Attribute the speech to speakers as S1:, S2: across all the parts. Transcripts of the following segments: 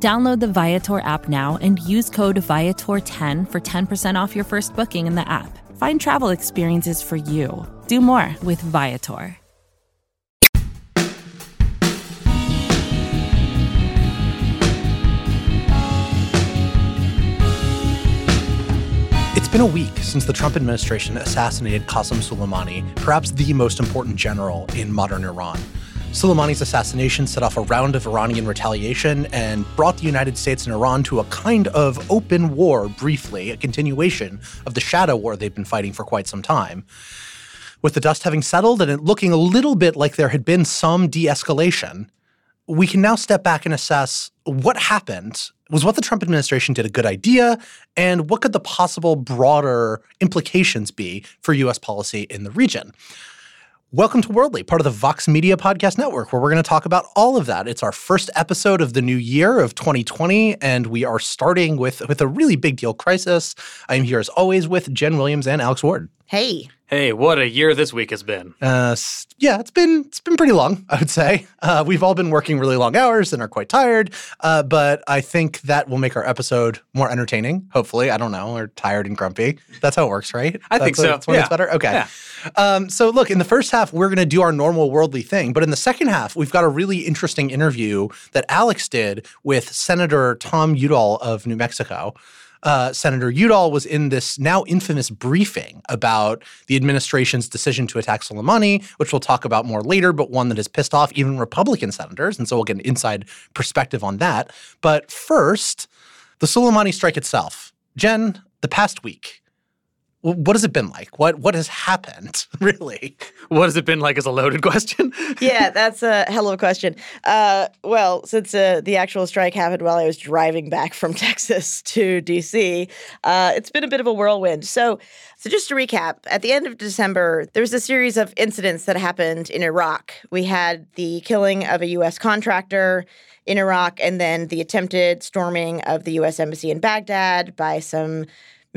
S1: Download the Viator app now and use code Viator10 for 10% off your first booking in the app. Find travel experiences for you. Do more with Viator.
S2: It's been a week since the Trump administration assassinated Qasem Soleimani, perhaps the most important general in modern Iran. Soleimani's assassination set off a round of Iranian retaliation and brought the United States and Iran to a kind of open war briefly, a continuation of the shadow war they've been fighting for quite some time. With the dust having settled and it looking a little bit like there had been some de escalation, we can now step back and assess what happened. Was what the Trump administration did a good idea? And what could the possible broader implications be for US policy in the region? Welcome to Worldly, part of the Vox Media Podcast Network, where we're going to talk about all of that. It's our first episode of the new year of 2020, and we are starting with, with a really big deal crisis. I'm here as always with Jenn Williams and Alex Ward.
S3: Hey.
S4: Hey, what a year this week has been.
S2: Uh, yeah, it's been it's been pretty long, I would say. Uh, we've all been working really long hours and are quite tired, uh, but I think that will make our episode more entertaining. Hopefully, I don't know, or tired and grumpy. That's how it works, right?
S4: I
S2: that's
S4: think so.
S2: That's when
S4: yeah.
S2: it's better. Okay.
S4: Yeah.
S2: Um, so, look, in the first half, we're going to do our normal worldly thing, but in the second half, we've got a really interesting interview that Alex did with Senator Tom Udall of New Mexico uh, Senator Udall was in this now infamous briefing about the administration's decision to attack Soleimani, which we'll talk about more later, but one that has pissed off even Republican senators. And so we'll get an inside perspective on that. But first, the Soleimani strike itself. Jenn, the past week, what has it been like? What what has happened, really?
S4: What has it been like is a loaded question.
S3: yeah, that's a hell of a question. Uh, well, since uh, the actual strike happened while I was driving back from Texas to DC, uh, it's been a bit of a whirlwind. So, so just to recap, at the end of December, there was a series of incidents that happened in Iraq. We had the killing of a U.S. contractor in Iraq, and then the attempted storming of the U.S. embassy in Baghdad by some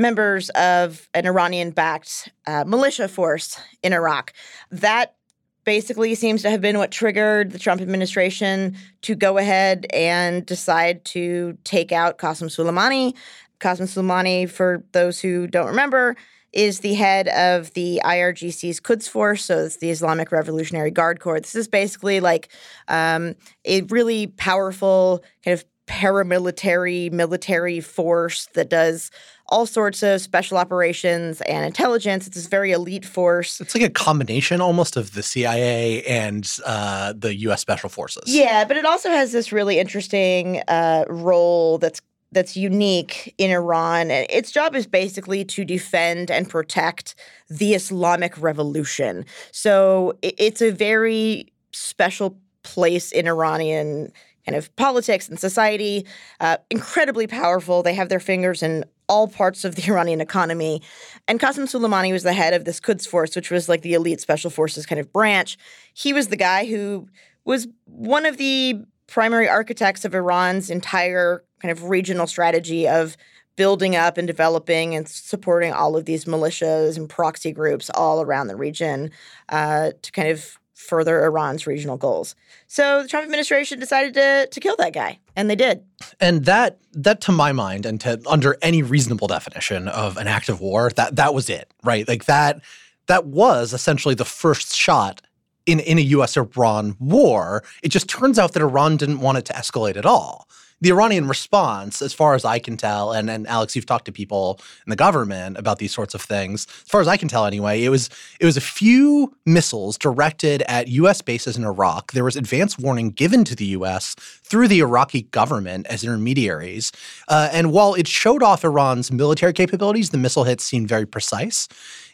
S3: members of an Iranian backed uh, militia force in Iraq. That basically seems to have been what triggered the Trump administration to go ahead and decide to take out Qasem Soleimani. Qasem Soleimani, for those who don't remember, is the head of the IRGC's Quds Force, so it's the Islamic Revolutionary Guard Corps. This is basically like um, a really powerful kind of paramilitary military force that does all sorts of special operations and intelligence. It's this very elite force.
S2: It's like a combination almost of the CIA and uh, the U.S. Special Forces.
S3: Yeah, but it also has this really interesting uh, role that's that's unique in Iran. Its job is basically to defend and protect the Islamic Revolution. So it's a very special place in Iranian kind of politics and society. Uh, incredibly powerful. They have their fingers in all parts of the Iranian economy. And Qasem Soleimani was the head of this Quds Force, which was like the elite special forces kind of branch. He was the guy who was one of the primary architects of Iran's entire kind of regional strategy of building up and developing and supporting all of these militias and proxy groups all around the region uh, to kind of further Iran's regional goals. So the Trump administration decided to to kill that guy, and they did.
S2: And that that to my mind, and to under any reasonable definition of an act of war, that that was it, right? Like that that was essentially the first shot in in a U.S. Iran war. It just turns out that Iran didn't want it to escalate at all the Iranian response, as far as I can tell, and, and Alex, you've talked to people in the government about these sorts of things. As far as I can tell, anyway, it was it was a few missiles directed at U.S. bases in Iraq. There was advance warning given to the U.S. through the Iraqi government as intermediaries, uh, and while it showed off Iran's military capabilities, the missile hits seemed very precise.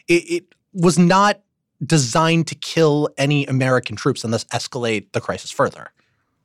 S2: It, it was not designed to kill any American troops and thus escalate the crisis further.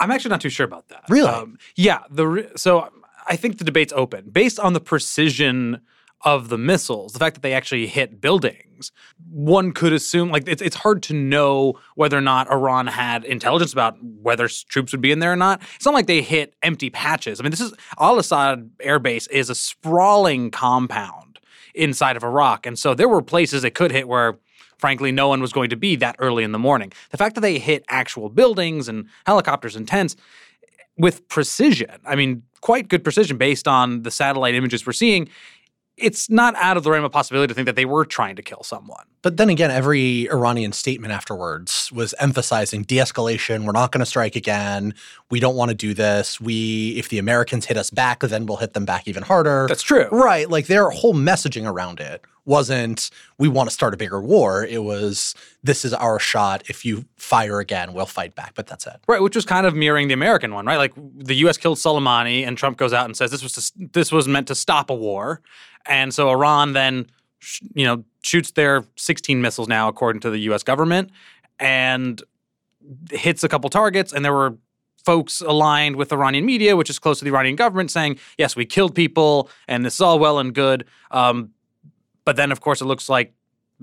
S4: I'm actually not too sure about that.
S2: Really? Um,
S4: yeah. The so I think the debate's open based on the precision of the missiles, the fact that they actually hit buildings, one could assume like it's it's hard to know whether or not Iran had intelligence about whether troops would be in there or not. It's not like they hit empty patches. I mean, this is Al Asad Air Base is a sprawling compound inside of Iraq, and so there were places they could hit where. Frankly, no one was going to be that early in the morning. The fact that they hit actual buildings and helicopters and tents with precision, I mean, quite good precision based on the satellite images we're seeing, it's not out of the realm of possibility to think that they were trying to kill someone.
S2: But then again, every Iranian statement afterwards was emphasizing de-escalation. We're not going to strike again. We don't want to do this. We, if the Americans hit us back, then we'll hit them back even harder.
S4: That's true.
S2: Right. Like their whole messaging around it wasn't we want to start a bigger war. It was this is our shot. If you fire again, we'll fight back. But that's it.
S4: Right, which was kind of mirroring the American one, right? Like the U.S. killed Soleimani, and Trump goes out and says this was to, this was meant to stop a war, and so Iran then, you know, shoots their 16 missiles now, according to the U.S. government, and hits a couple targets, and there were folks aligned with Iranian media, which is close to the Iranian government, saying yes, we killed people, and this is all well and good. Um, but then, of course, it looks like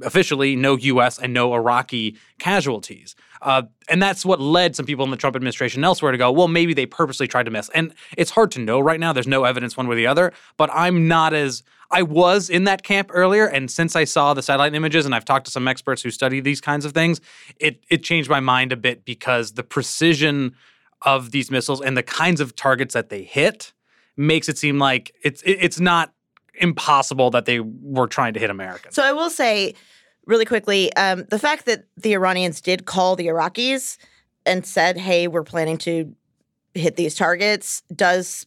S4: officially no U.S. and no Iraqi casualties. Uh, and that's what led some people in the Trump administration elsewhere to go, well, maybe they purposely tried to miss. And it's hard to know right now. There's no evidence one way or the other. But I'm not as I was in that camp earlier, and since I saw the satellite images and I've talked to some experts who study these kinds of things, it it changed my mind a bit because the precision of these missiles and the kinds of targets that they hit makes it seem like it's it, it's not impossible that they were trying to hit Americans.
S3: So I will say really quickly um, the fact that the Iranians did call the Iraqis and said, hey, we're planning to hit these targets does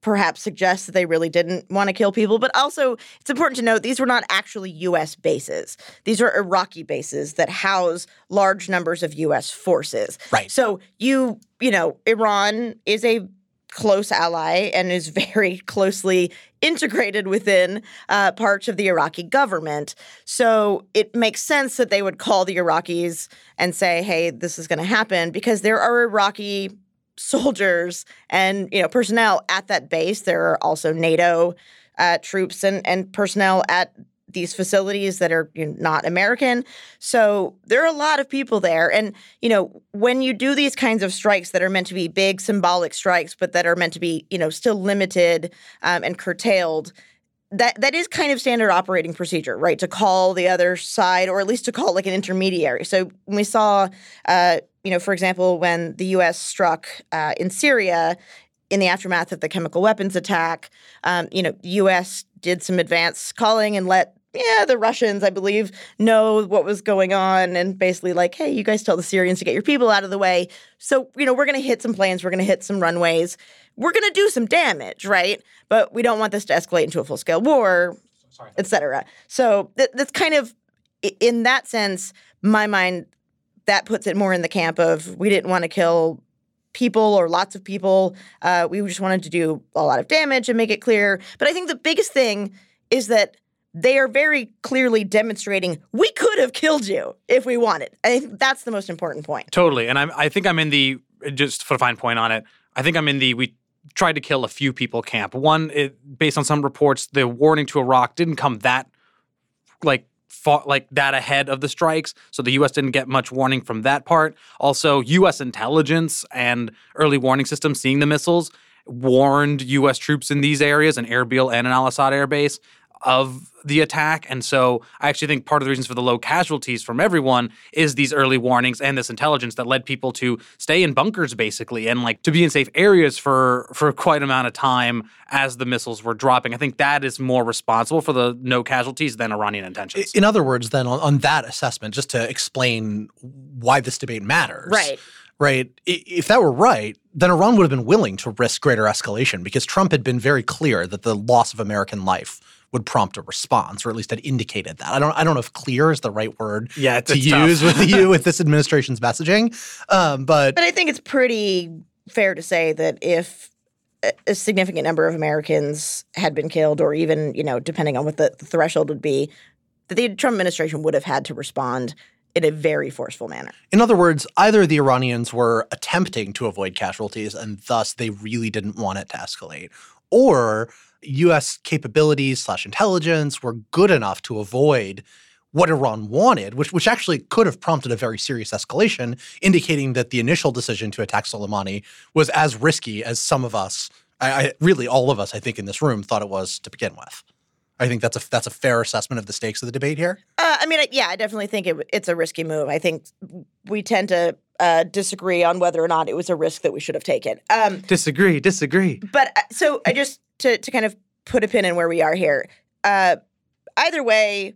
S3: perhaps suggest that they really didn't want to kill people. But also, it's important to note these were not actually U.S. bases. These are Iraqi bases that house large numbers of U.S. forces.
S2: Right.
S3: So you, you know, Iran is a close ally and is very closely integrated within uh, parts of the Iraqi government. So it makes sense that they would call the Iraqis and say, "Hey, this is going to happen," because there are Iraqi soldiers and you know personnel at that base. There are also NATO uh, troops and and personnel at these facilities that are you know, not American. So there are a lot of people there. And, you know, when you do these kinds of strikes that are meant to be big symbolic strikes, but that are meant to be, you know, still limited um, and curtailed, that that is kind of standard operating procedure, right? To call the other side, or at least to call like an intermediary. So we saw, uh, you know, for example, when the U.S. struck uh, in Syria in the aftermath of the chemical weapons attack, um, you know, U.S. did some advance calling and let yeah, the Russians, I believe, know what was going on and basically like, hey, you guys tell the Syrians to get your people out of the way. So, you know, we're going to hit some planes, we're going to hit some runways, we're going to do some damage, right? But we don't want this to escalate into a full scale war, et cetera. So th- that's kind of, in that sense, my mind, that puts it more in the camp of we didn't want to kill people or lots of people. Uh, we just wanted to do a lot of damage and make it clear. But I think the biggest thing is that they are very clearly demonstrating we could have killed you if we wanted. I think that's the most important point.
S4: Totally. And I'm, I think I'm in the, just put a fine point on it, I think I'm in the, we tried to kill a few people camp. One, it, based on some reports, the warning to Iraq didn't come that, like, fought like that ahead of the strikes. So the US didn't get much warning from that part. Also, US intelligence and early warning systems seeing the missiles warned US troops in these areas, in Erbil and in Al Asad Air Base, of the attack. And so I actually think part of the reasons for the low casualties from everyone is these early warnings and this intelligence that led people to stay in bunkers basically and like to be in safe areas for for quite amount of time as the missiles were dropping. I think that is more responsible for the no casualties than Iranian intentions.
S2: In other words, then on, on that assessment, just to explain why this debate matters.
S3: Right.
S2: Right. If that were right, then Iran would have been willing to risk greater escalation because Trump had been very clear that the loss of American life would prompt a response, or at least had indicated that. I don't I don't know if clear is the right word
S4: Yeah, it's-
S2: to
S4: it's
S2: use with you with this administration's messaging. Um, but
S3: But I think it's pretty fair to say that if a- a significant number of Americans had been killed, or even, you know, depending on what the, the threshold would be, that the Trump administration would have had to respond in a very forceful manner.
S2: in other words, either the Iranians were attempting to avoid casualties and thus they really didn't want it to escalate, or US capabilities slash intelligence were good enough to avoid what Iran wanted, which which actually could have prompted a very serious escalation, indicating that the initial decision to attack Soleimani was as risky as some of us, I, I, really all of us, I think, in this room thought it was to begin with. I think that's a that's a fair assessment of the stakes of the debate here.
S3: Uh, I mean, yeah, I definitely think it, it's a risky move. I think we tend to uh, disagree on whether or not it was a risk that we should have taken. Um,
S4: disagree, disagree.
S3: But uh, so I just to to kind of put a pin in where we are here. Uh, either way,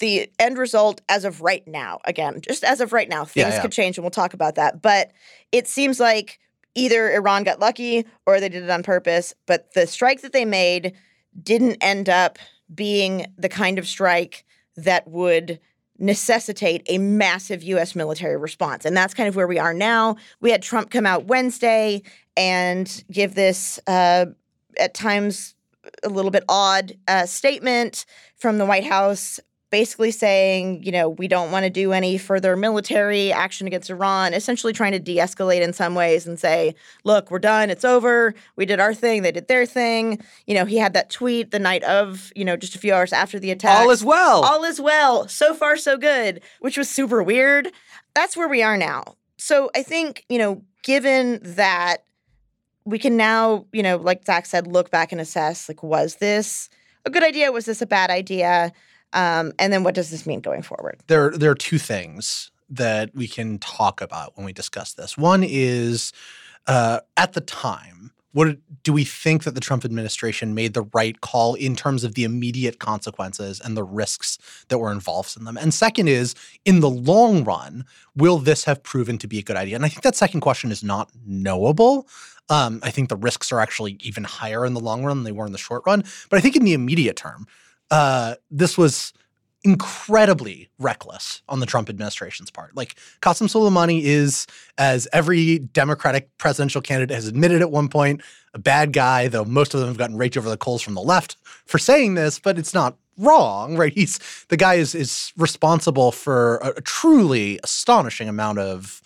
S3: the end result as of right now, again, just as of right now, things yeah, yeah. could change, and we'll talk about that. But it seems like either Iran got lucky or they did it on purpose. But the strike that they made didn't end up being the kind of strike that would necessitate a massive US military response. And that's kind of where we are now. We had Trump come out Wednesday and give this, uh, at times, a little bit odd uh, statement from the White House basically saying, you know, we don't want to do any further military action against Iran, essentially trying to de escalate in some ways and say, look, we're done. It's over. We did our thing. They did their thing. You know, he had that tweet the night of, you know, just a few hours after the attack.
S4: All is well.
S3: All is well. So far, so good, which was super weird. That's where we are now. So I think, you know, given that we can now, you know, like Zack said, look back and assess like, was this a good idea? Was this a bad idea? Um, and then what does this mean going forward?
S2: There, there are two things that we can talk about when we discuss this. One is uh, at the time, what do we think that the Trump administration made the right call in terms of the immediate consequences and the risks that were involved in them? And second is, in the long run, will this have proven to be a good idea? And I think that second question is not knowable. Um, I think the risks are actually even higher in the long run than they were in the short run. But I think in the immediate term, uh, this was incredibly reckless on the Trump administration's part. Like Qasem Soleimani is, as every Democratic presidential candidate has admitted at one point, a bad guy, though most of them have gotten raked over the coals from the left for saying this, but it's not wrong, right? He's the guy is is responsible for a, a truly astonishing amount of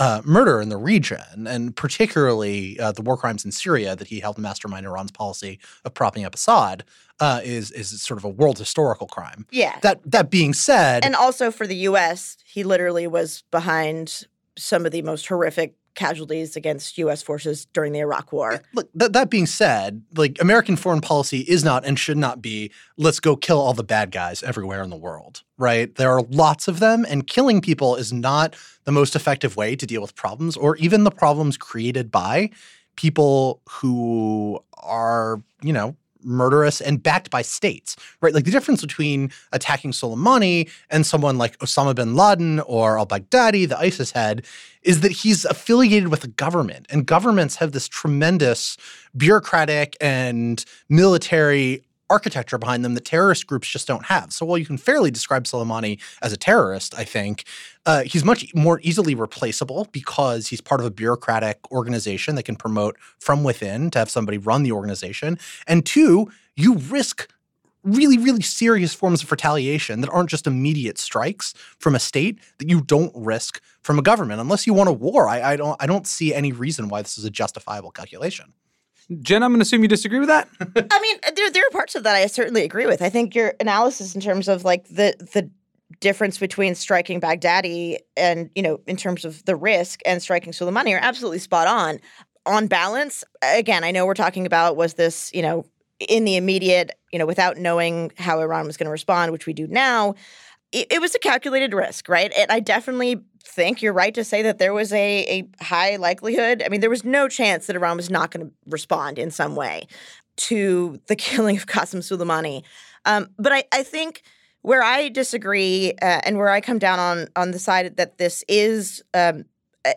S2: uh, murder in the region, and particularly uh, the war crimes in Syria that he helped mastermind Iran's policy of propping up Assad, uh, is is sort of a world historical crime.
S3: Yeah.
S2: That that being said,
S3: and also for the U.S., he literally was behind some of the most horrific casualties against U.S. forces during the Iraq War.
S2: Look, that, that being said, like American foreign policy is not and should not be let's go kill all the bad guys everywhere in the world, right? There are lots of them, and killing people is not the most effective way to deal with problems or even the problems created by people who are, you know, murderous and backed by states, right? Like the difference between attacking Soleimani and someone like Osama bin Laden or al Baghdadi, the ISIS head, is that he's affiliated with a government. And governments have this tremendous bureaucratic and military architecture behind them that terrorist groups just don't have. So while you can fairly describe Soleimani as a terrorist, I think uh, he's much more easily replaceable because he's part of a bureaucratic organization that can promote from within to have somebody run the organization. And two, you risk really, really serious forms of retaliation that aren't just immediate strikes from a state that you don't risk from a government unless you want a war. I, I don't I don't see any reason why this is a justifiable calculation.
S4: Jenn, I'm going to assume you disagree with that.
S3: I mean, there there are parts of that I certainly agree with. I think your analysis in terms of like the the difference between striking Baghdadi and you know in terms of the risk and striking Soleimani are absolutely spot on. On balance, again, I know we're talking about was this you know in the immediate you know without knowing how Iran was going to respond, which we do now. It, it was a calculated risk, right? And I definitely think you're right to say that there was a, a high likelihood. I mean, there was no chance that Iran was not going to respond in some way to the killing of Qasem Soleimani. Um, but I, I think where I disagree uh, and where I come down on on the side that this is um,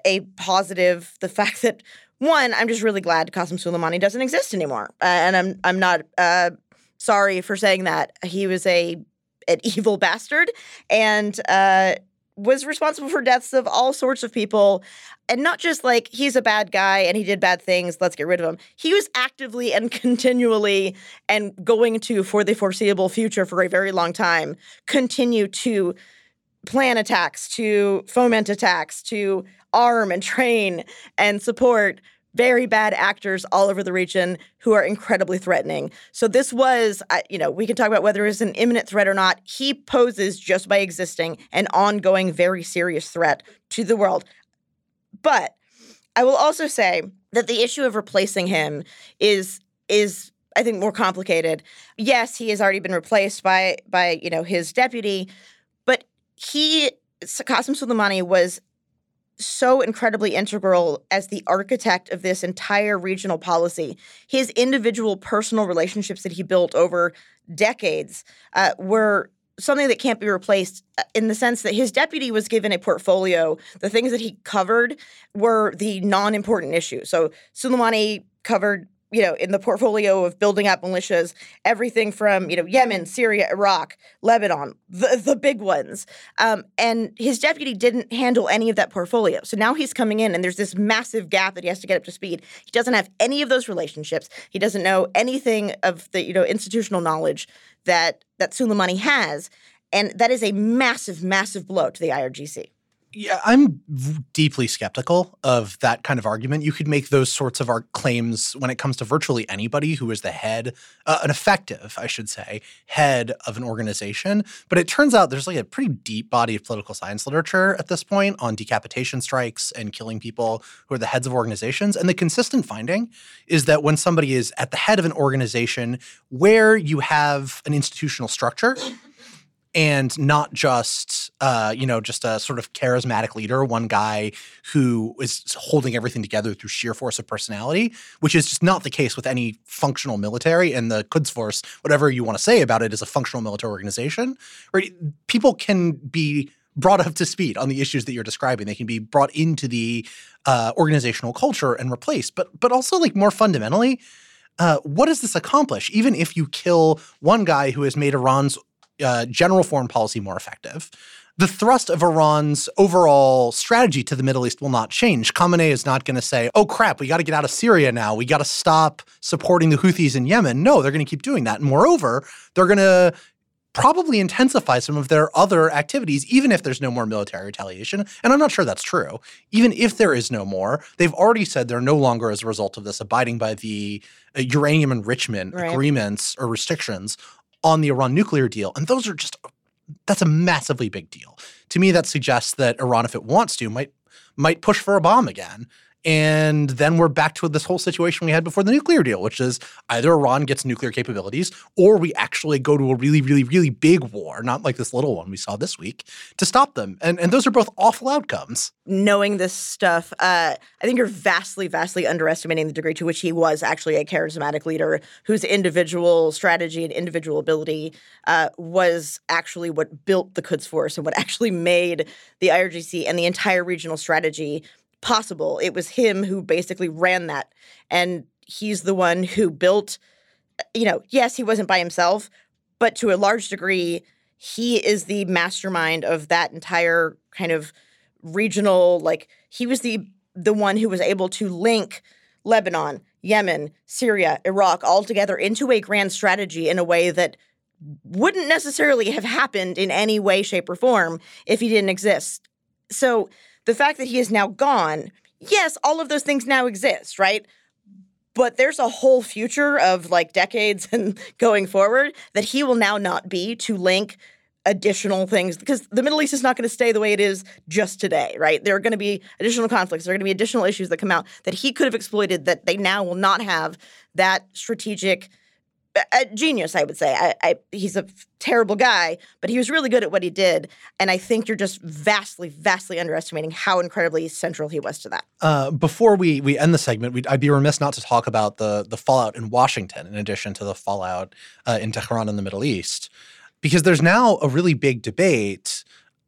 S3: a positive, the fact that one, I'm just really glad Qasem Soleimani doesn't exist anymore, uh, and I'm I'm not uh, sorry for saying that he was a an evil bastard, and uh, was responsible for deaths of all sorts of people. And not just like he's a bad guy and he did bad things, let's get rid of him. He was actively and continually and going to, for the foreseeable future for a very long time, continue to plan attacks, to foment attacks, to arm and train and support very bad actors all over the region who are incredibly threatening. So this was, you know, we can talk about whether it's an imminent threat or not. He poses just by existing an ongoing, very serious threat to the world. But I will also say that the issue of replacing him is is I think more complicated. Yes, he has already been replaced by by you know his deputy, but he Qasem Soleimani was so incredibly integral as the architect of this entire regional policy. His individual personal relationships that he built over decades uh, were something that can't be replaced uh, in the sense that his deputy was given a portfolio. The things that he covered were the non important issues. So Soleimani covered you know, in the portfolio of building up militias, everything from, you know, Yemen, Syria, Iraq, Lebanon, the, the big ones. Um, and his deputy didn't handle any of that portfolio. So now he's coming in and there's this massive gap that he has to get up to speed. He doesn't have any of those relationships. He doesn't know anything of the, you know, institutional knowledge that that Soleimani has. And that is a massive, massive blow to the IRGC.
S2: Yeah, I'm deeply skeptical of that kind of argument. You could make those sorts of claims when it comes to virtually anybody who is the head, uh, an effective, I should say, head of an organization. But it turns out there's like a pretty deep body of political science literature at this point on decapitation strikes and killing people who are the heads of organizations. And the consistent finding is that when somebody is at the head of an organization where you have an institutional structure, and not just uh, you know just a sort of charismatic leader, one guy who is holding everything together through sheer force of personality, which is just not the case with any functional military. And the Quds Force, whatever you want to say about it, is a functional military organization. Right? People can be brought up to speed on the issues that you're describing. They can be brought into the uh, organizational culture and replaced. But but also like more fundamentally. Uh, what does this accomplish? Even if you kill one guy who has made Iran's uh, general foreign policy more effective. The thrust of Iran's overall strategy to the Middle East will not change. Khamenei is not going to say, oh crap, we got to get out of Syria now. We got to stop supporting the Houthis in Yemen. No, they're going to keep doing that. And moreover, they're going to probably intensify some of their other activities, even if there's no more military retaliation. And I'm not sure that's true. Even if there is no more, they've already said they're no longer, as a result of this, abiding by the uh, uranium enrichment right. agreements or restrictions on the Iran nuclear deal. And those are just that's a massively big deal. To me, that suggests that Iran, if it wants to, might might push for a bomb again. And then we're back to this whole situation we had before the nuclear deal, which is either Iran gets nuclear capabilities or we actually go to a really, really, really big war, not like this little one we saw this week, to stop them. And, and those are both awful outcomes.
S3: Knowing this stuff, uh, I think you're vastly, vastly underestimating the degree to which he was actually a charismatic leader whose individual strategy and individual ability uh, was actually what built the Quds Force and what actually made the IRGC and the entire regional strategy possible. It was him who basically ran that. And he's the one who built, uh, you know, yes, he wasn't by himself, but to a large degree, he is the mastermind of that entire kind of regional, like, he was the the one who was able to link Lebanon, Yemen, Syria, Iraq all together into a grand strategy in a way that wouldn't necessarily have happened in any way, shape, or form if he didn't exist. So the fact that he is now gone, yes, all of those things now exist, right? But there's a whole future of like decades and going forward that he will now not be to link additional things because the Middle East is not going to stay the way it is just today, right? There are going to be additional conflicts, there are going to be additional issues that come out that he could have exploited that they now will not have that strategic a genius, I would say. I, I, he's a terrible guy, but he was really good at what he did. And I think you're just vastly, vastly underestimating how incredibly central he was to that.
S2: Uh, before we we end the segment, I'd be remiss not to talk about the the fallout in Washington, in addition to the fallout uh, in Tehran and the Middle East, because there's now a really big debate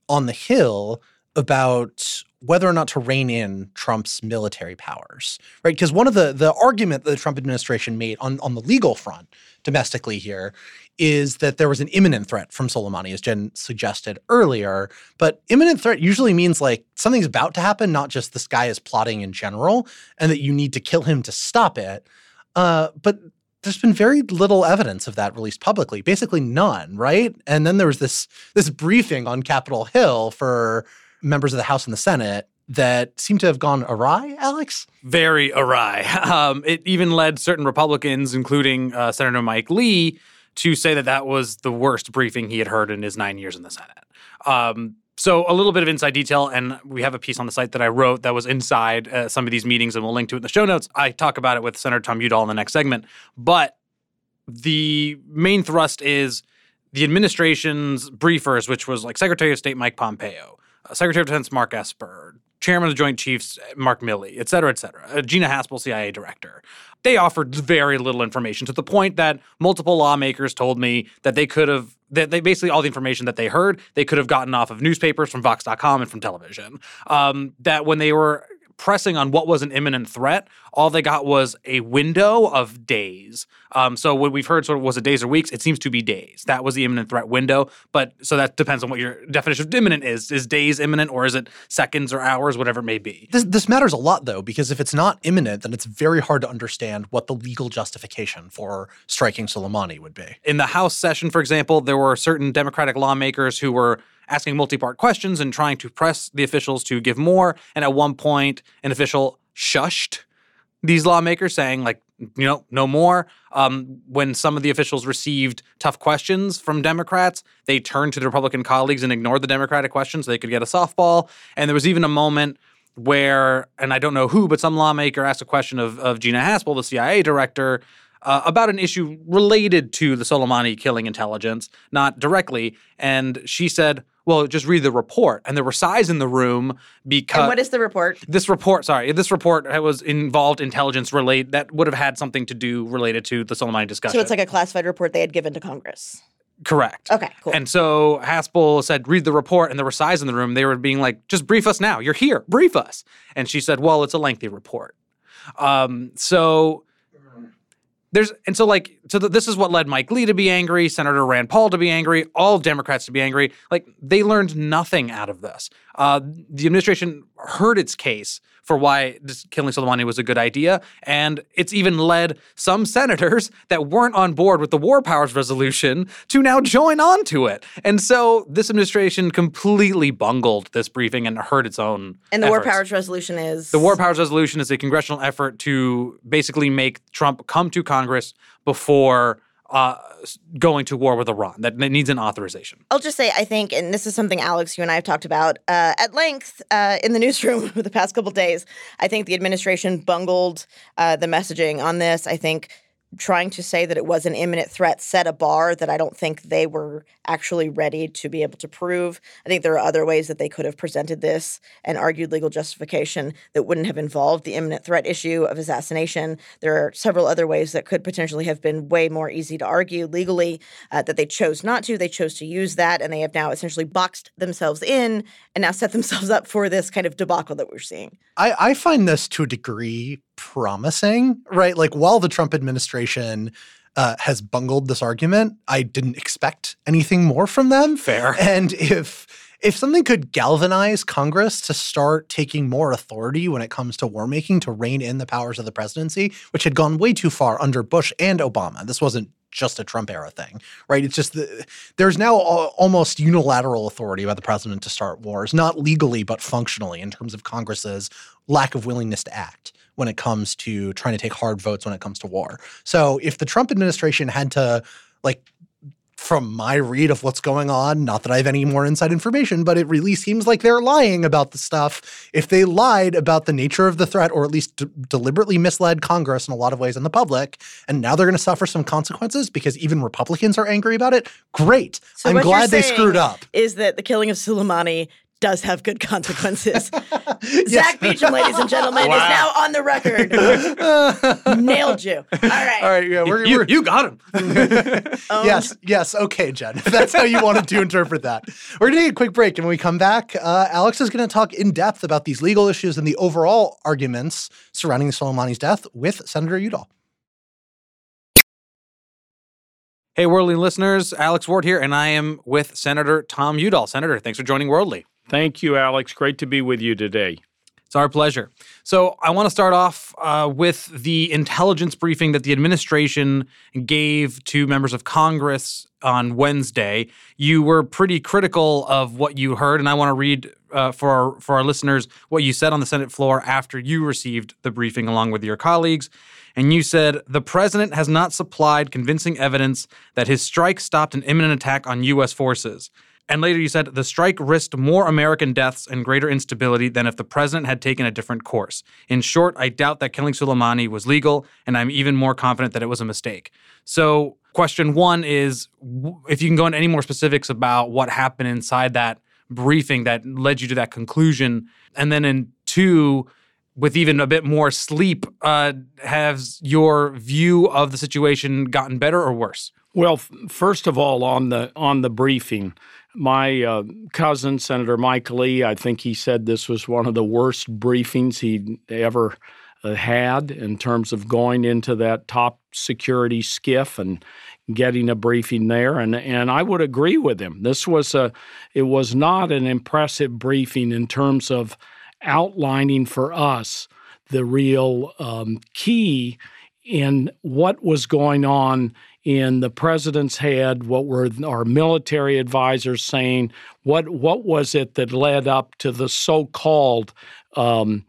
S2: on the Hill about whether or not to rein in Trump's military powers, right? Because one of the the argument that the Trump administration made on on the legal front domestically here is that there was an imminent threat from Soleimani, as Jenn suggested earlier. But imminent threat usually means like something's about to happen, not just this guy is plotting in general, and that you need to kill him to stop it. Uh, but there's been very little evidence of that released publicly, basically none, right? And then there was this this briefing on Capitol Hill for members of the House and the Senate that seem to have gone awry, Alex?
S4: Very awry. Um, it even led certain Republicans, including uh, Senator Mike Lee, to say that that was the worst briefing he had heard in his nine years in the Senate. Um, so, a little bit of inside detail, and we have a piece on the site that I wrote that was inside uh, some of these meetings, and we'll link to it in the show notes. I talk about it with Senator Tom Udall in the next segment. But the main thrust is the administration's briefers, which was like Secretary of State Mike Pompeo, Secretary of Defense Mark Esper, Chairman of the Joint Chiefs Mark Milley, et cetera, et cetera, uh, Gina Haspel, CIA Director. They offered very little information to the point that multiple lawmakers told me that they could have that they basically all the information that they heard they could have gotten off of newspapers from Vox.com and from television. Um, that when they were pressing on what was an imminent threat, all they got was a window of days. Um, so what we've heard sort of was it days or weeks? It seems to be days. That was the imminent threat window. But so that depends on what your definition of imminent is. Is days imminent or is it seconds or hours, whatever it may be?
S2: This, this matters a lot though, because if it's not imminent, then it's very hard to understand what the legal justification for striking Soleimani would be.
S4: In the House session, for example, there were certain Democratic lawmakers who were asking multi part questions and trying to press the officials to give more. And at one point, an official shushed these lawmakers, saying, like, you know, no more. Um, when some of the officials received tough questions from Democrats, they turned to their Republican colleagues and ignored the Democratic questions so they could get a softball. And there was even a moment where, and I don't know who, but some lawmaker asked a question of, of Gina Haspel, the CIA director, uh, about an issue related to the Soleimani killing intelligence, not directly. And she said, well, just read the report. And there were sighs in the room because.
S3: And what is the report?
S4: This report, sorry, this report was involved intelligence relate that would have had something to do related to the Soleimani discussion.
S3: So it's like a classified report they had given to Congress.
S4: Correct.
S3: Okay, cool.
S4: And so Haspel said, read the report, and there were sighs in the room. They were being like, just brief us now. You're here. Brief us. And she said, well, it's a lengthy report. Um, so there's and so like so th- this is what led Mike Lee to be angry, Senator Rand Paul to be angry, all Democrats to be angry. Like they learned nothing out of this. Uh, the administration heard its case for why killing Soleimani was a good idea, and it's even led some senators that weren't on board with the War Powers Resolution to now join on to it. And so this administration completely bungled this briefing and hurt its own.
S3: And the
S4: efforts.
S3: War Powers Resolution is
S4: The War Powers Resolution is a congressional effort to basically make Trump come to Congress before uh, going to war with Iran. That needs an authorization.
S3: I'll just say, I think, and this is something Alex, you and I have talked about uh, at length uh, in the newsroom the past couple days. I think the administration bungled uh, the messaging on this. I think trying to say that it was an imminent threat set a bar that I don't think they were actually ready to be able to prove. I think there are other ways that they could have presented this and argued legal justification that wouldn't have involved the imminent threat issue of assassination. There are several other ways that could potentially have been way more easy to argue legally uh, that they chose not to. They chose to use that, and they have now essentially boxed themselves in and now set themselves up for this kind of debacle that we're seeing.
S2: I, I find this to a degree promising, right? Like while the Trump administration uh, has bungled this argument, I didn't expect anything more from them.
S4: Fair.
S2: And if if something could galvanize Congress to start taking more authority when it comes to war making to rein in the powers of the presidency, which had gone way too far under Bush and Obama, this wasn't just a Trump era thing, right? It's just the, there's now almost unilateral authority by the president to start wars, not legally but functionally in terms of Congress's lack of willingness to act when it comes to trying to take hard votes when it comes to war. So if the Trump administration had to like from my read of what's going on, not that I have any more inside information, but it really seems like they're lying about the stuff. If they lied about the nature of the threat, or at least d- deliberately misled Congress in a lot of ways in the public, and now they're going to suffer some consequences because even Republicans are angry about it, great.
S3: So
S2: I'm glad they screwed up.
S3: Is that the killing of Soleimani does have good consequences. Zack Beauchamp, ladies and gentlemen,
S4: Wow.
S3: is now on the record. Nailed you. All right.
S2: All right, yeah, we're,
S4: you,
S2: we're
S4: you got him.
S3: Owned.
S2: yes, yes, okay, Jenn. If that's how you wanted to interpret that, we're gonna take a quick break, and when we come back, uh, Alex is gonna talk in depth about these legal issues and the overall arguments surrounding Soleimani's death with Senator Udall.
S4: Hey, Worldly listeners, Alex Ward here, and I am with Senator Tom Udall. Senator, thanks for joining Worldly.
S5: Thank you, Alex. Great to be with you today.
S4: It's our pleasure. So, I want to start off uh, with the intelligence briefing that the administration gave to members of Congress on Wednesday. You were pretty critical of what you heard, and I want to read uh, for our, for our listeners what you said on the Senate floor after you received the briefing along with your colleagues. And you said the president has not supplied convincing evidence that his strike stopped an imminent attack on U.S. forces. And later you said the strike risked more American deaths and greater instability than if the president had taken a different course. In short, I doubt that killing Soleimani was legal, and I'm even more confident that it was a mistake. So, question one is if you can go into any more specifics about what happened inside that briefing that led you to that conclusion. And then in two, with even a bit more sleep, uh, has your view of the situation gotten better or worse?
S5: Well, first of all, on the on the briefing, my uh, cousin, Senator Mike Lee, I think he said this was one of the worst briefings he'd ever uh, had in terms of going into that top security SCIF and getting a briefing there. And, and I would agree with him. This was a, it was not an impressive briefing in terms of outlining for us the real um, key in what was going on in the president's head, what were our military advisors saying, what what was it that led up to the so-called um,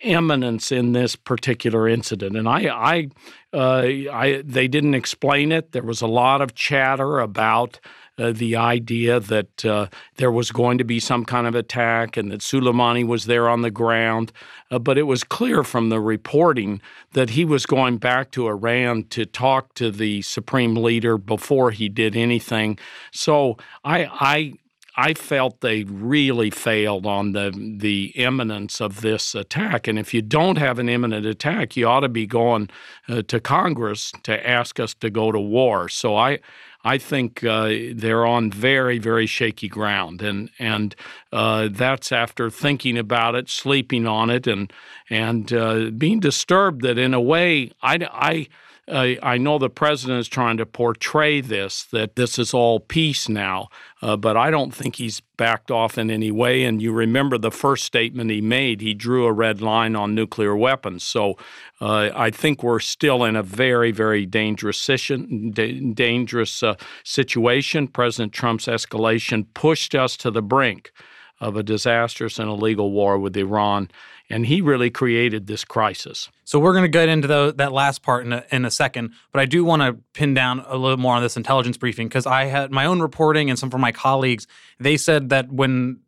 S5: imminence in this particular incident? And I, I, uh, I, they didn't explain it. There was a lot of chatter about uh, the idea that uh, there was going to be some kind of attack and that Soleimani was there on the ground. Uh, but it was clear from the reporting that he was going back to Iran to talk to the supreme leader before he did anything. So I, I I felt they really failed on the the imminence of this attack. And if you don't have an imminent attack, you ought to be going uh, to Congress to ask us to go to war. So I I think uh, they're on very, very shaky ground, and and uh, that's after thinking about it, sleeping on it, and and uh, being disturbed that in a way I, I uh, I know the president is trying to portray this that this is all peace now, uh, but I don't think he's backed off in any way. And you remember the first statement he made, he drew a red line on nuclear weapons. So uh, I think we're still in a very, very dangerous, dangerous uh, situation. President Trump's escalation pushed us to the brink of a disastrous and illegal war with Iran and he really created this crisis.
S4: So we're going to get into the, that last part in a, in a second, but I do want to pin down a little more on this intelligence briefing because I had my own reporting and some from my colleagues. They said that when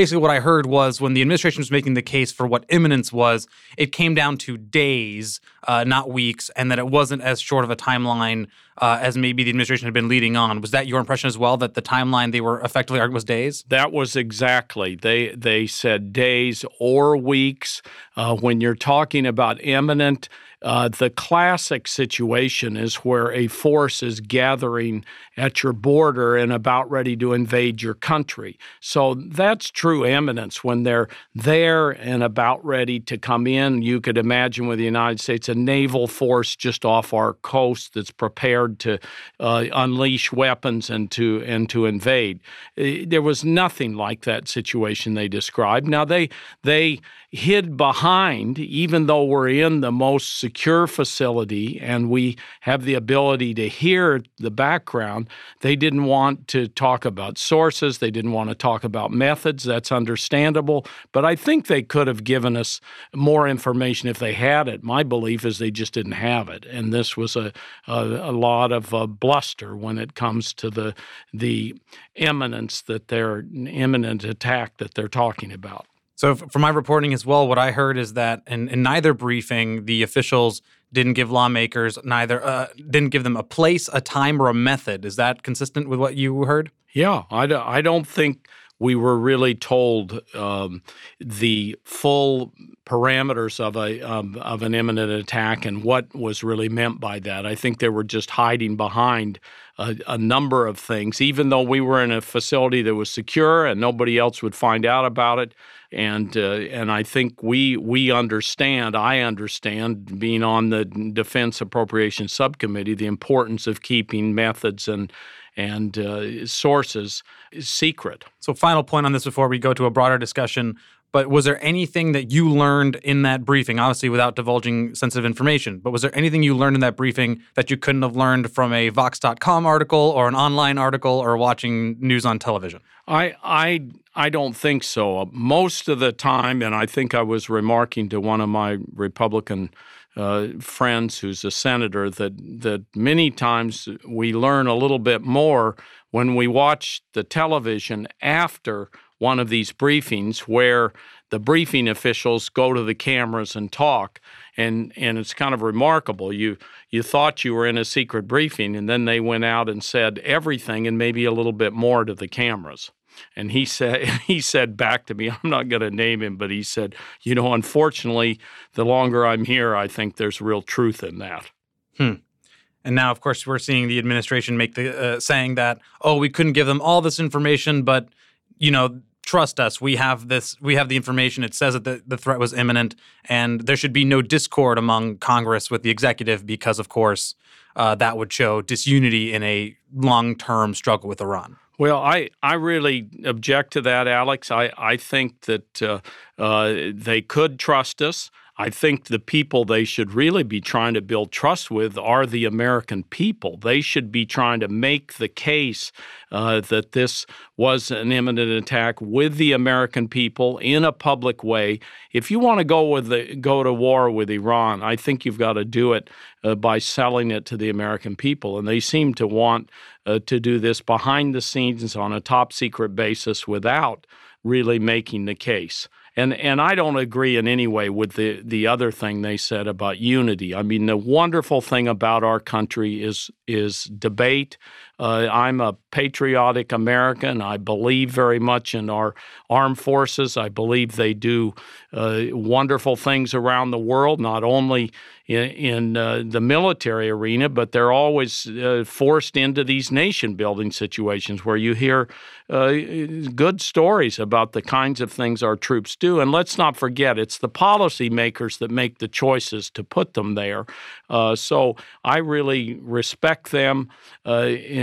S4: basically what I heard was when the administration was making the case for what imminence was, it came down to days, uh, not weeks, and that it wasn't as short of a timeline uh, as maybe the administration had been leading on. Was that your impression as well? That the timeline they were effectively arguing was days?
S5: That was exactly. They they said days or weeks. Uh, when you're talking about imminent uh, the classic situation is where a force is gathering at your border and about ready to invade your country. So that's true imminence when they're there and about ready to come in. You could imagine with the United States a naval force just off our coast that's prepared to uh, unleash weapons and to and to invade. Uh, there was nothing like that situation they described. Now they they hid behind, even though we're in the most secure facility and we have the ability to hear the background, they didn't want to talk about sources. They didn't want to talk about methods. That's understandable. But I think they could have given us more information if they had it. My belief is they just didn't have it. And this was a, a, a lot of uh, bluster when it comes to the, the imminence that they're imminent attack that they're talking about.
S4: So, from my reporting as well, what I heard is that in, in neither briefing, the officials didn't give lawmakers neither uh, didn't give them a place, a time, or a method. Is that consistent with what you heard?
S5: Yeah, I, d- I don't think we were really told um, the full parameters of a um, of an imminent attack and what was really meant by that. I think they were just hiding behind a, a, number of things, even though we were in a facility that was secure and nobody else would find out about it and uh, and I think we we understand. I understand being on the Defense Appropriations Subcommittee the importance of keeping methods and and uh, sources secret.
S4: So, final point on this before we go to a broader discussion. But was there anything that you learned in that briefing, obviously without divulging sensitive information, but was there anything you learned in that briefing that you couldn't have learned from a Vox.com article or an online article or watching news on television?
S5: I, I, I don't think so. Most of the time, and I think I was remarking to one of my Republican uh, friends who's a senator that that many times we learn a little bit more when we watch the television after one of these briefings where the briefing officials go to the cameras and talk. And and it's kind of remarkable. You you thought you were in a secret briefing and then they went out and said everything and maybe a little bit more to the cameras. And he said he said back to me i'm not going to name him but he said you know unfortunately the longer i'm here i think there's real truth in that.
S4: Hmm. And now, of course, we're seeing the administration make the uh, saying that, oh, we couldn't give them all this information, but you know, trust us we have this we have the information it says that the, the threat was imminent and there should be no discord among congress with the executive because of course uh, that would show disunity in a long-term struggle with iran
S5: well, I, I really object to that, Alex. I, I think that uh, uh, they could trust us. I think the people they should really be trying to build trust with are the American people. They should be trying to make the case uh, that this was an imminent attack with the American people in a public way. If you want to go with the, go to war with Iran, I think you've got to do it uh, by selling it to the American people, and they seem to want uh, to do this behind the scenes on a top secret basis without really making the case. And and I don't agree in any way with the the other thing they said about unity. I mean, the wonderful thing about our country is is debate. Uh, I'm a patriotic American. I believe very much in our armed forces. I believe they do uh, wonderful things around the world, not only in, in uh, the military arena, but they're always uh, forced into these nation building situations where you hear uh, good stories about the kinds of things our troops do. And let's not forget, it's the policymakers that make the choices to put them there. Uh, so I really respect them.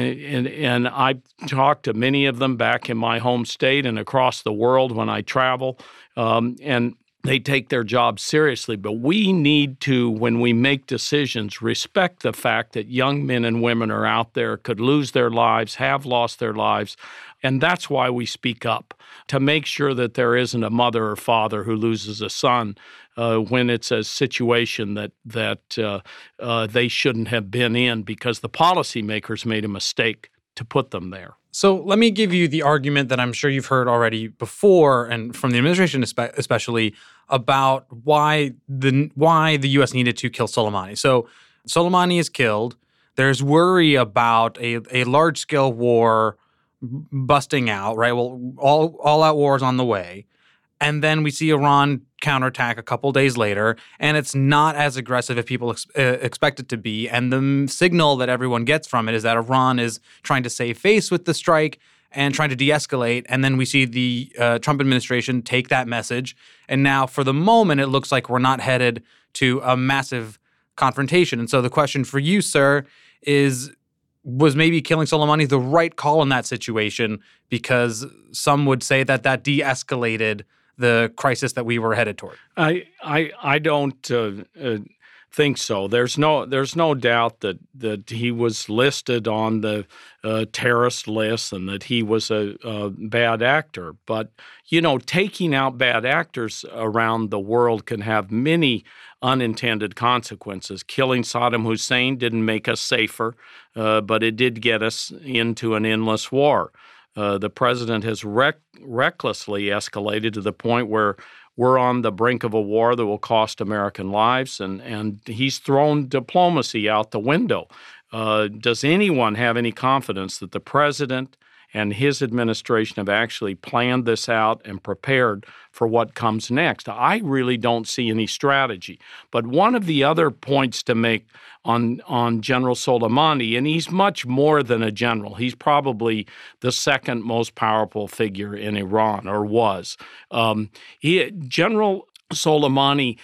S5: And, and I've talked to many of them back in my home state and across the world when I travel. Um, and they take their job seriously. But we need to, when we make decisions, respect the fact that young men and women are out there, could lose their lives, have lost their lives. And that's why we speak up to make sure that there isn't a mother or father who loses a son uh, when it's a situation that that uh, uh, they shouldn't have been in because the policymakers made a mistake to put them there.
S4: So let me give you the argument that I'm sure you've heard already before, and from the administration especially, about why the why the U.S. needed to kill Soleimani. So Soleimani is killed. There's worry about a, a large scale war busting out. Right. Well, all all out war is on the way, and then we see Iran counterattack a couple days later, and it's not as aggressive as people ex- uh, expect it to be. And the signal that everyone gets from it is that Iran is trying to save face with the strike and trying to de-escalate. And then we see the uh, Trump administration take that message, and now for the moment, it looks like we're not headed to a massive confrontation. And so the question for you, sir, is was maybe killing Soleimani the right call in that situation? Because some would say that that de-escalated the crisis that we were headed toward?
S5: I I I don't uh, uh, think so. There's no there's no doubt that that he was listed on the uh, terrorist list and that he was a, a, bad actor. But you know, taking out bad actors around the world can have many unintended consequences. Killing Saddam Hussein didn't make us safer, uh, but it did get us into an endless war. Uh, the president has rec- recklessly escalated to the point where we're on the brink of a war that will cost American lives, and, and he's thrown diplomacy out the window. Uh, does anyone have any confidence that the president and his administration have actually planned this out and prepared for what comes next. I really don't see any strategy. But one of the other points to make on on General Soleimani, and he's much more than a general. He's probably the second most powerful figure in Iran, or was. Um, he, general Soleimani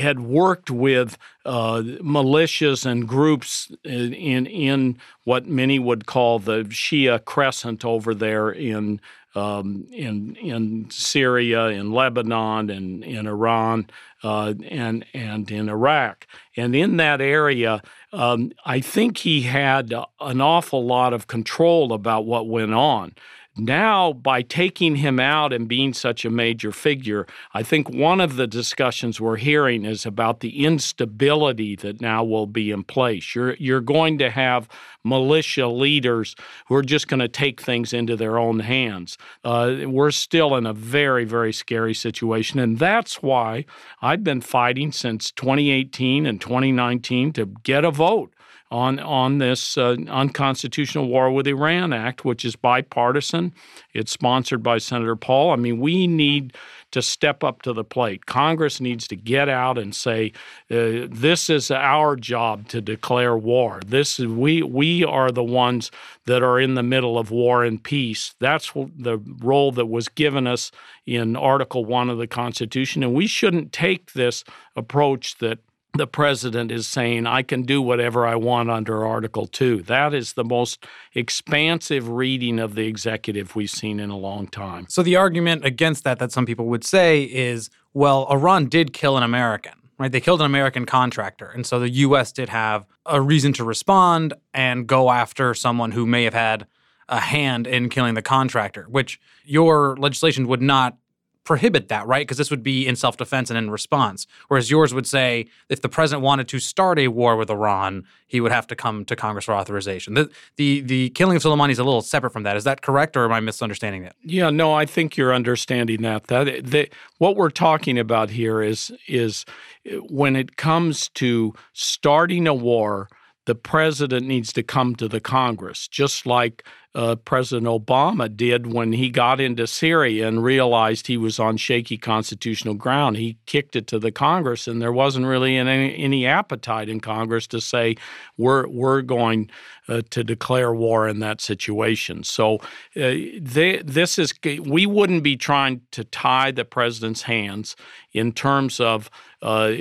S5: had worked with uh, militias and groups in, in, in what many would call the Shia Crescent over there in um, in in Syria, in Lebanon, and in Iran, uh, and and in Iraq, and in that area, um, I think he had an awful lot of control about what went on. Now, by taking him out and being such a major figure, I think one of the discussions we're hearing is about the instability that now will be in place. You're, you're going to have militia leaders who are just going to take things into their own hands. Uh, we're still in a very, very scary situation. And that's why I've been fighting since 2018 and 2019 to get a vote on on this uh, unconstitutional war with Iran act, which is bipartisan. It's sponsored by Senator Paul. I mean, we need to step up to the plate. Congress needs to get out and say, uh, "This is our job to declare war. This is we we are the ones that are in the middle of war and peace. That's the role that was given us in Article One of the Constitution, and we shouldn't take this approach that." The president is saying, I can do whatever I want under Article 2. That is the most expansive reading of the executive we've seen in a long time.
S4: So, the argument against that, that some people would say, is well, Iran did kill an American, right? They killed an American contractor. And so the U.S. did have a reason to respond and go after someone who may have had a hand in killing the contractor, which your legislation would not prohibit that, right? Because this would be in self defense and in response. Whereas yours would say if the president wanted to start a war with Iran, he would have to come to Congress for authorization. The the, the killing of Soleimani is a little separate from that. Is that correct, or am I misunderstanding it?
S5: Yeah, no, I think you're understanding that. That what we're talking about here is is when it comes to starting a war the president needs to come to the Congress, just like uh, President Obama did when he got into Syria and realized he was on shaky constitutional ground. He kicked it to the Congress, and there wasn't really any, any appetite in Congress to say we're we're going uh, to declare war in that situation. So uh, they, this is we wouldn't be trying to tie the president's hands in terms of uh,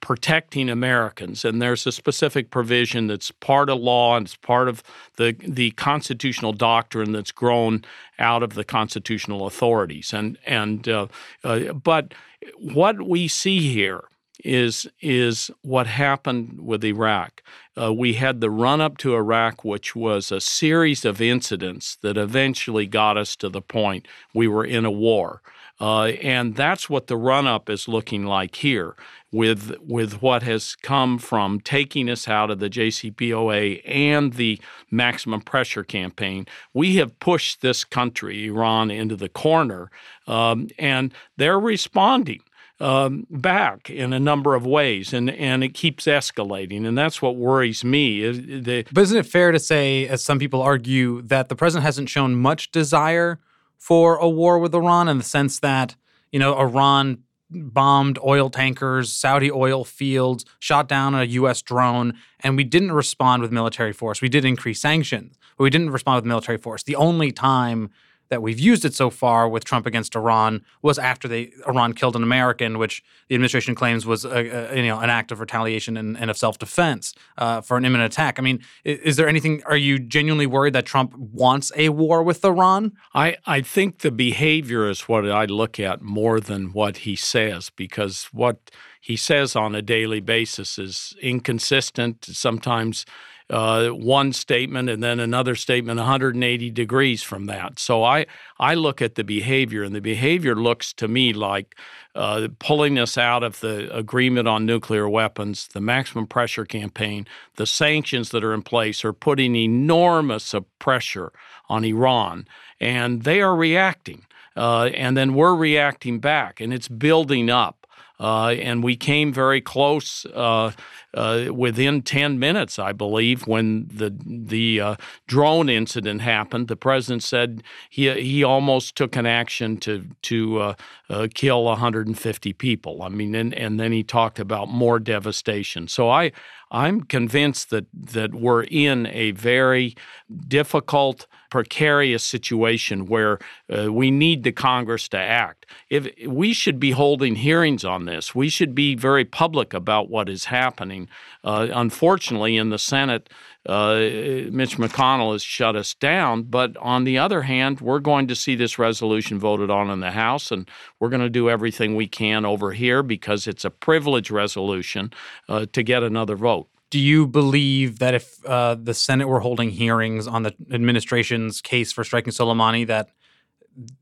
S5: protecting Americans. And there's a specific provision that's part of law and it's part of the the constitutional doctrine that's grown out of the constitutional authorities. And and uh, uh, but what we see here is is what happened with Iraq. Uh, we had the run up to Iraq, which was a series of incidents that eventually got us to the point we were in a war. Uh, and that's what the run up is looking like here with, with what has come from taking us out of the JCPOA and the maximum pressure campaign. We have pushed this country, Iran, into the corner, um, and they're responding. Um, back in a number of ways, and, and it keeps escalating, and that's what worries me.
S4: The, but isn't it fair to say, as some people argue, that the president hasn't shown much desire for a war with Iran in the sense that, you know, Iran bombed oil tankers, Saudi oil fields, shot down a U.S. drone, and we didn't respond with military force. We did increase sanctions, but we didn't respond with military force. The only time that we've used it so far with Trump against Iran was after they Iran killed an American, which the administration claims was a, a, you know an act of retaliation and, and of self defense uh, for an imminent attack. I mean, is, is, there anything? Are you genuinely worried that Trump wants a war with Iran?
S5: I I think the behavior is what I look at more than what he says because what he says on a daily basis is inconsistent. Sometimes uh, one statement and then another statement 180 degrees from that. So I I look at the behavior, and the behavior looks to me like uh, pulling us out of the agreement on nuclear weapons, the maximum pressure campaign, the sanctions that are in place are putting enormous pressure on Iran, and they are reacting. Uh, and then we're reacting back, and it's building up. Uh, and we came very close uh, uh, within 10 minutes, I believe, when the the uh, drone incident happened. The president said he he almost took an action to to uh, uh, kill 150 people. I mean, and, and then he talked about more devastation. So I I'm convinced that that we're in a very difficult precarious situation where uh, we need the Congress to act. If we should be holding hearings on this, we should be very public about what is happening. Uh, unfortunately, in the Senate, uh, Mitch McConnell has shut us down. But on the other hand, we're going to see this resolution voted on in the House, and we're going to do everything we can over here because it's a privilege resolution uh, to get another vote.
S4: Do you believe that if uh, the Senate were holding hearings on the administration's case for striking Soleimani, that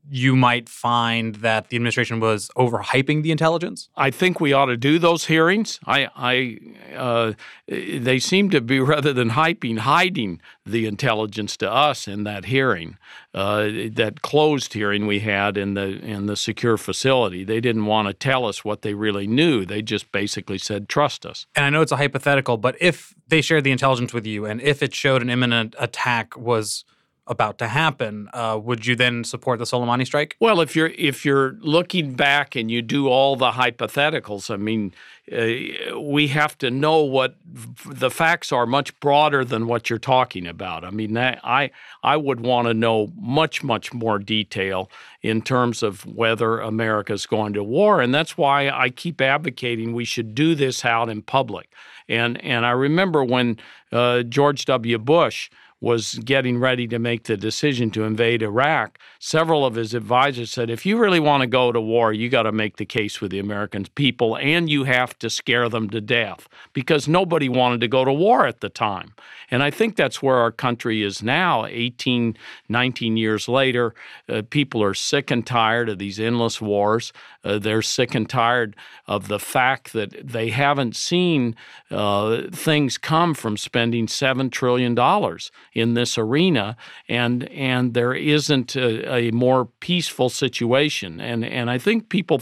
S4: you might find that the administration was overhyping the intelligence?
S5: I think we ought to do those hearings. I, I, uh, they seem to be rather than hyping, hiding the intelligence to us in that hearing, uh, that closed hearing we had in the in the secure facility. They didn't want to tell us what they really knew. They just basically said, "Trust us."
S4: And I know it's a hypothetical, but if they shared the intelligence with you, and if it showed an imminent attack was about to happen, uh, would you then support the Soleimani strike?
S5: Well, if you're if you're looking back and you do all the hypotheticals, I mean, uh, we have to know what the facts are much broader than what you're talking about. I mean, I I would want to know much much more detail in terms of whether America's going to war, and that's why I keep advocating we should do this out in public. And and I remember when uh, George W. Bush was getting ready to make the decision to invade Iraq, several of his advisors said, if you really want to go to war, you got to make the case with the American people and you have to scare them to death because nobody wanted to go to war at the time. And I think that's where our country is now, 18, 19 years later. Uh, people are sick and tired of these endless wars. Uh, they're sick and tired of the fact that they haven't seen uh, things come from spending $7 trillion in this arena, and, and there isn't a, a more peaceful situation. And, and I think people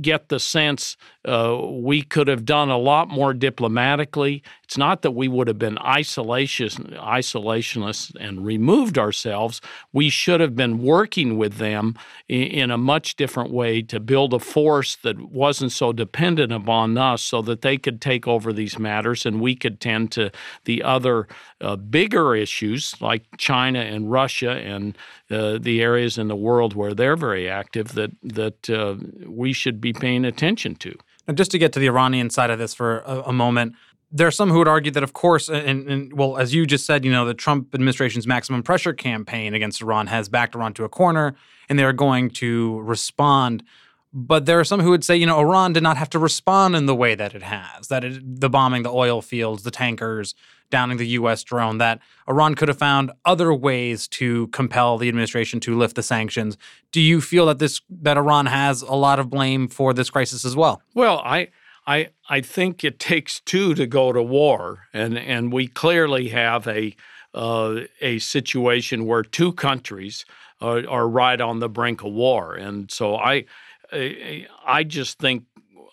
S5: get the sense uh, we could have done a lot more diplomatically. It's not that we would have been isolation, isolationist and removed ourselves. We should have been working with them in, in a much different way to build a force that wasn't so dependent upon us so that they could take over these matters and we could tend to the other uh, bigger issues like China and Russia and uh, the areas in the world where they're very active that, that uh, we should be paying attention to.
S4: Now, just to get to the Iranian side of this for a, a moment, there are some who would argue that, of course, and, and, well, as you just said, you know, the Trump administration's maximum pressure campaign against Iran has backed Iran to a corner, and they are going to respond. But there are some who would say, you know, Iran did not have to respond in the way that it has, that the bombing the oil fields, the tankers, downing the U.S. drone, that Iran could have found other ways to compel the administration to lift the sanctions. Do you feel that this that Iran has a lot of blame for this crisis as well?
S5: Well, I. I, I think it takes two to go to war, and, and we clearly have a uh, a situation where two countries are, are right on the brink of war, and so I I just think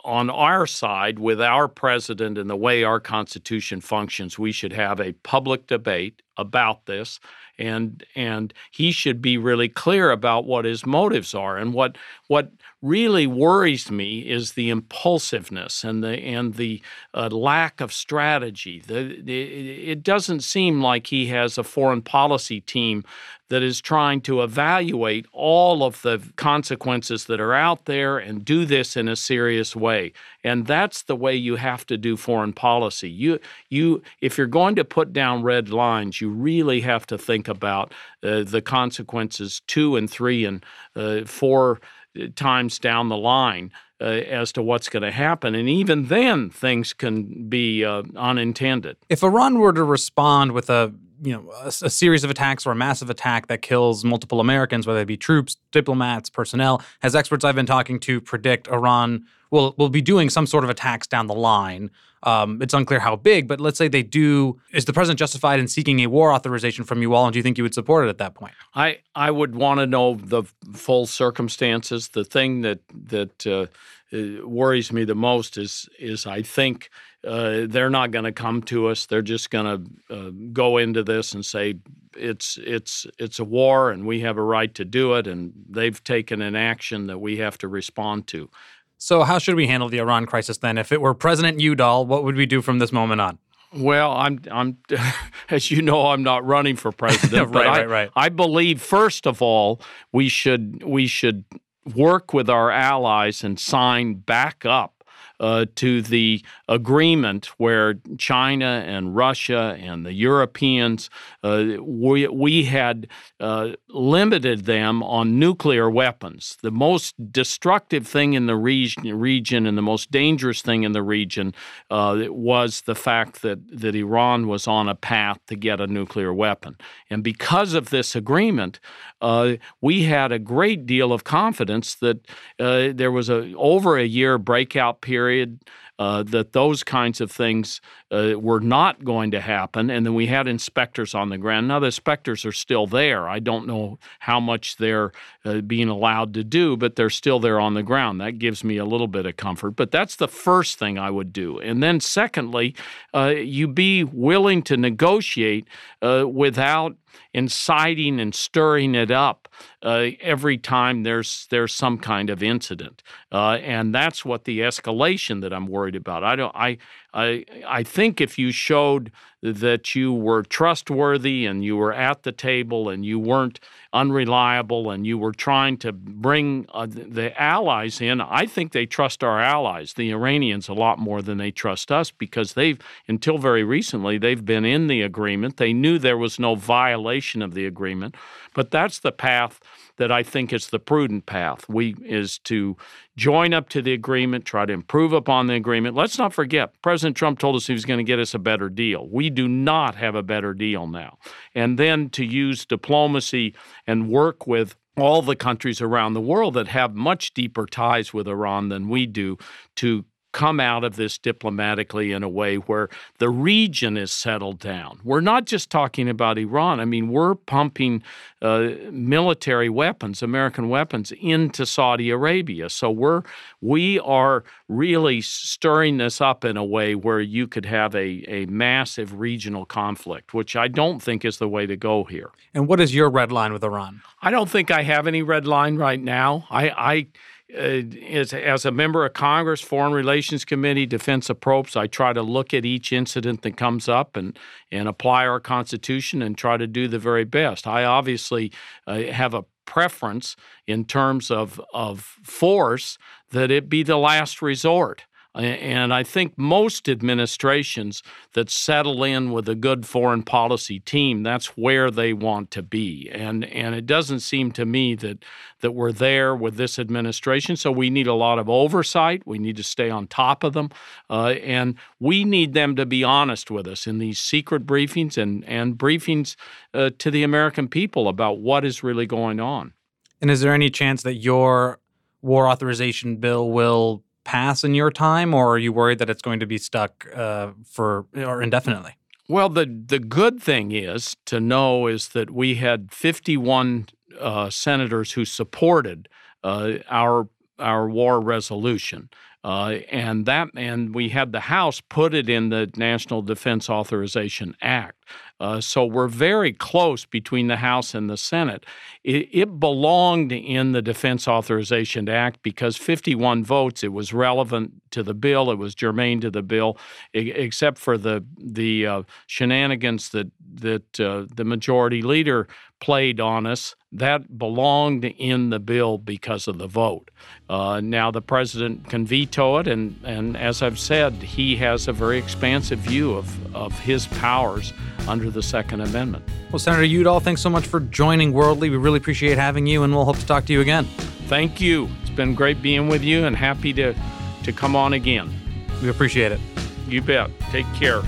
S5: on our side, with our president and the way our Constitution functions, we should have a public debate about this and and he should be really clear about what his motives are and what what really worries me is the impulsiveness and the and the uh, lack of strategy the, the, it doesn't seem like he has a foreign policy team that is trying to evaluate all of the consequences that are out there and do this in a serious way. And that's the way you have to do foreign policy. You, you, if you're going to put down red lines, you really have to think about uh, the consequences two and three and uh, four times down the line. Uh, as to what's going to happen. And even then, things can be uh, unintended.
S4: If Iran were to respond with a you know a, a, series of attacks or a massive attack that kills multiple Americans, whether it be troops, diplomats, personnel. As experts I've been talking to predict, Iran will will be doing some sort of attacks down the line. Um, it's unclear how big, but let's say they do. Is the president justified in seeking a war authorization from you all, and do you think you would support it at that point?
S5: I I would want to know the full circumstances. The thing that that uh, uh worries me the most is is I think uh, they're not going to come to us. They're just going to uh, go into this and say it's it's it's a war and we have a right to do it, and they've taken an action that we have to respond to.
S4: So, how should we handle the Iran crisis then? If it were President Udall, what would we do from this moment on?
S5: Well, I'm, I'm, as you know, I'm not running for president.
S4: right,
S5: I,
S4: right, right.
S5: I believe, first of all, we should we should work with our allies and sign back up uh, to the agreement where China and Russia and the Europeans, uh, we, we had uh, limited them on nuclear weapons. The most destructive thing in the region, region and the most dangerous thing in the region uh, was the fact that, that Iran was on a path to get a nuclear weapon. And because of this agreement, uh, we had a great deal of confidence that uh, there was a over a year breakout period. Uh, that those kinds of things uh, were not going to happen. And then we had inspectors on the ground. Now, the inspectors are still there. I don't know how much they're uh, being allowed to do, but they're still there on the ground. That gives me a little bit of comfort. But that's the first thing I would do. And then, secondly, uh, you be willing to negotiate uh, without inciting and stirring it up uh, every time there's there's some kind of incident, uh, and that's what the escalation that I'm worried about. I don't. I I I think if you showed that you were trustworthy and you were at the table and you weren't unreliable and you were trying to bring uh, the allies in, I think they trust our allies, the Iranians, a lot more than they trust us because they've until very recently they've been in the agreement. They knew there was no violation of the agreement, but that's the path that I think is the prudent path. We is to join up to the agreement, try to improve upon the agreement. Let's not forget, President Trump told us he was going to get us a better deal. We do not have a better deal now. And then to use diplomacy and work with all the countries around the world that have much deeper ties with Iran than we do to come out of this diplomatically in a way where the region is settled down. We're not just talking about Iran. I mean, we're pumping uh, military weapons, American weapons, into Saudi Arabia. So we're we are really stirring this up in a way where you could have a, a massive regional conflict, which I don't think is the way to go here.
S4: And what is your red line with Iran?
S5: I don't think I have any red line right now. I, I as, as a member of Congress, Foreign Relations Committee, Defense of I try to look at each incident that comes up and, and apply our Constitution and try to do the very best. I obviously uh, have a preference in terms of, of force that it be the last resort. And I think most administrations that settle in with a good foreign policy team, that's where they want to be. And and it doesn't seem to me that that we're there with this administration. So we need a lot of oversight. We need to stay on top of them, uh, and we need them to be honest with us in these secret briefings and and briefings uh, to the American people about what is really going on.
S4: And is there any chance that your war authorization bill will pass in your time, or are you worried that it's going to be stuck uh, for or indefinitely?
S5: Well, the the good thing is to know is that we had 51 uh, senators who supported uh, our our war resolution. Uh, and that and we had the House put it in the National Defense Authorization Act. Uh, so we're very close between the House and the Senate. It, it, belonged in the Defense Authorization Act because 51 votes. It was relevant to the bill. It was germane to the bill, except for the the uh, shenanigans that that uh, the majority leader played on us. That belonged in the bill because of the vote. Uh, now the president can veto it, and, and as I've said, he has a very expansive view of, of his powers under the Second Amendment.
S4: Well, Senator Udall, thanks so much for joining Worldly. We really appreciate having you, and we'll hope to talk to you again.
S5: Thank you. It's been great being with you, and happy to, to come on again.
S4: We appreciate it.
S5: You bet. Take care.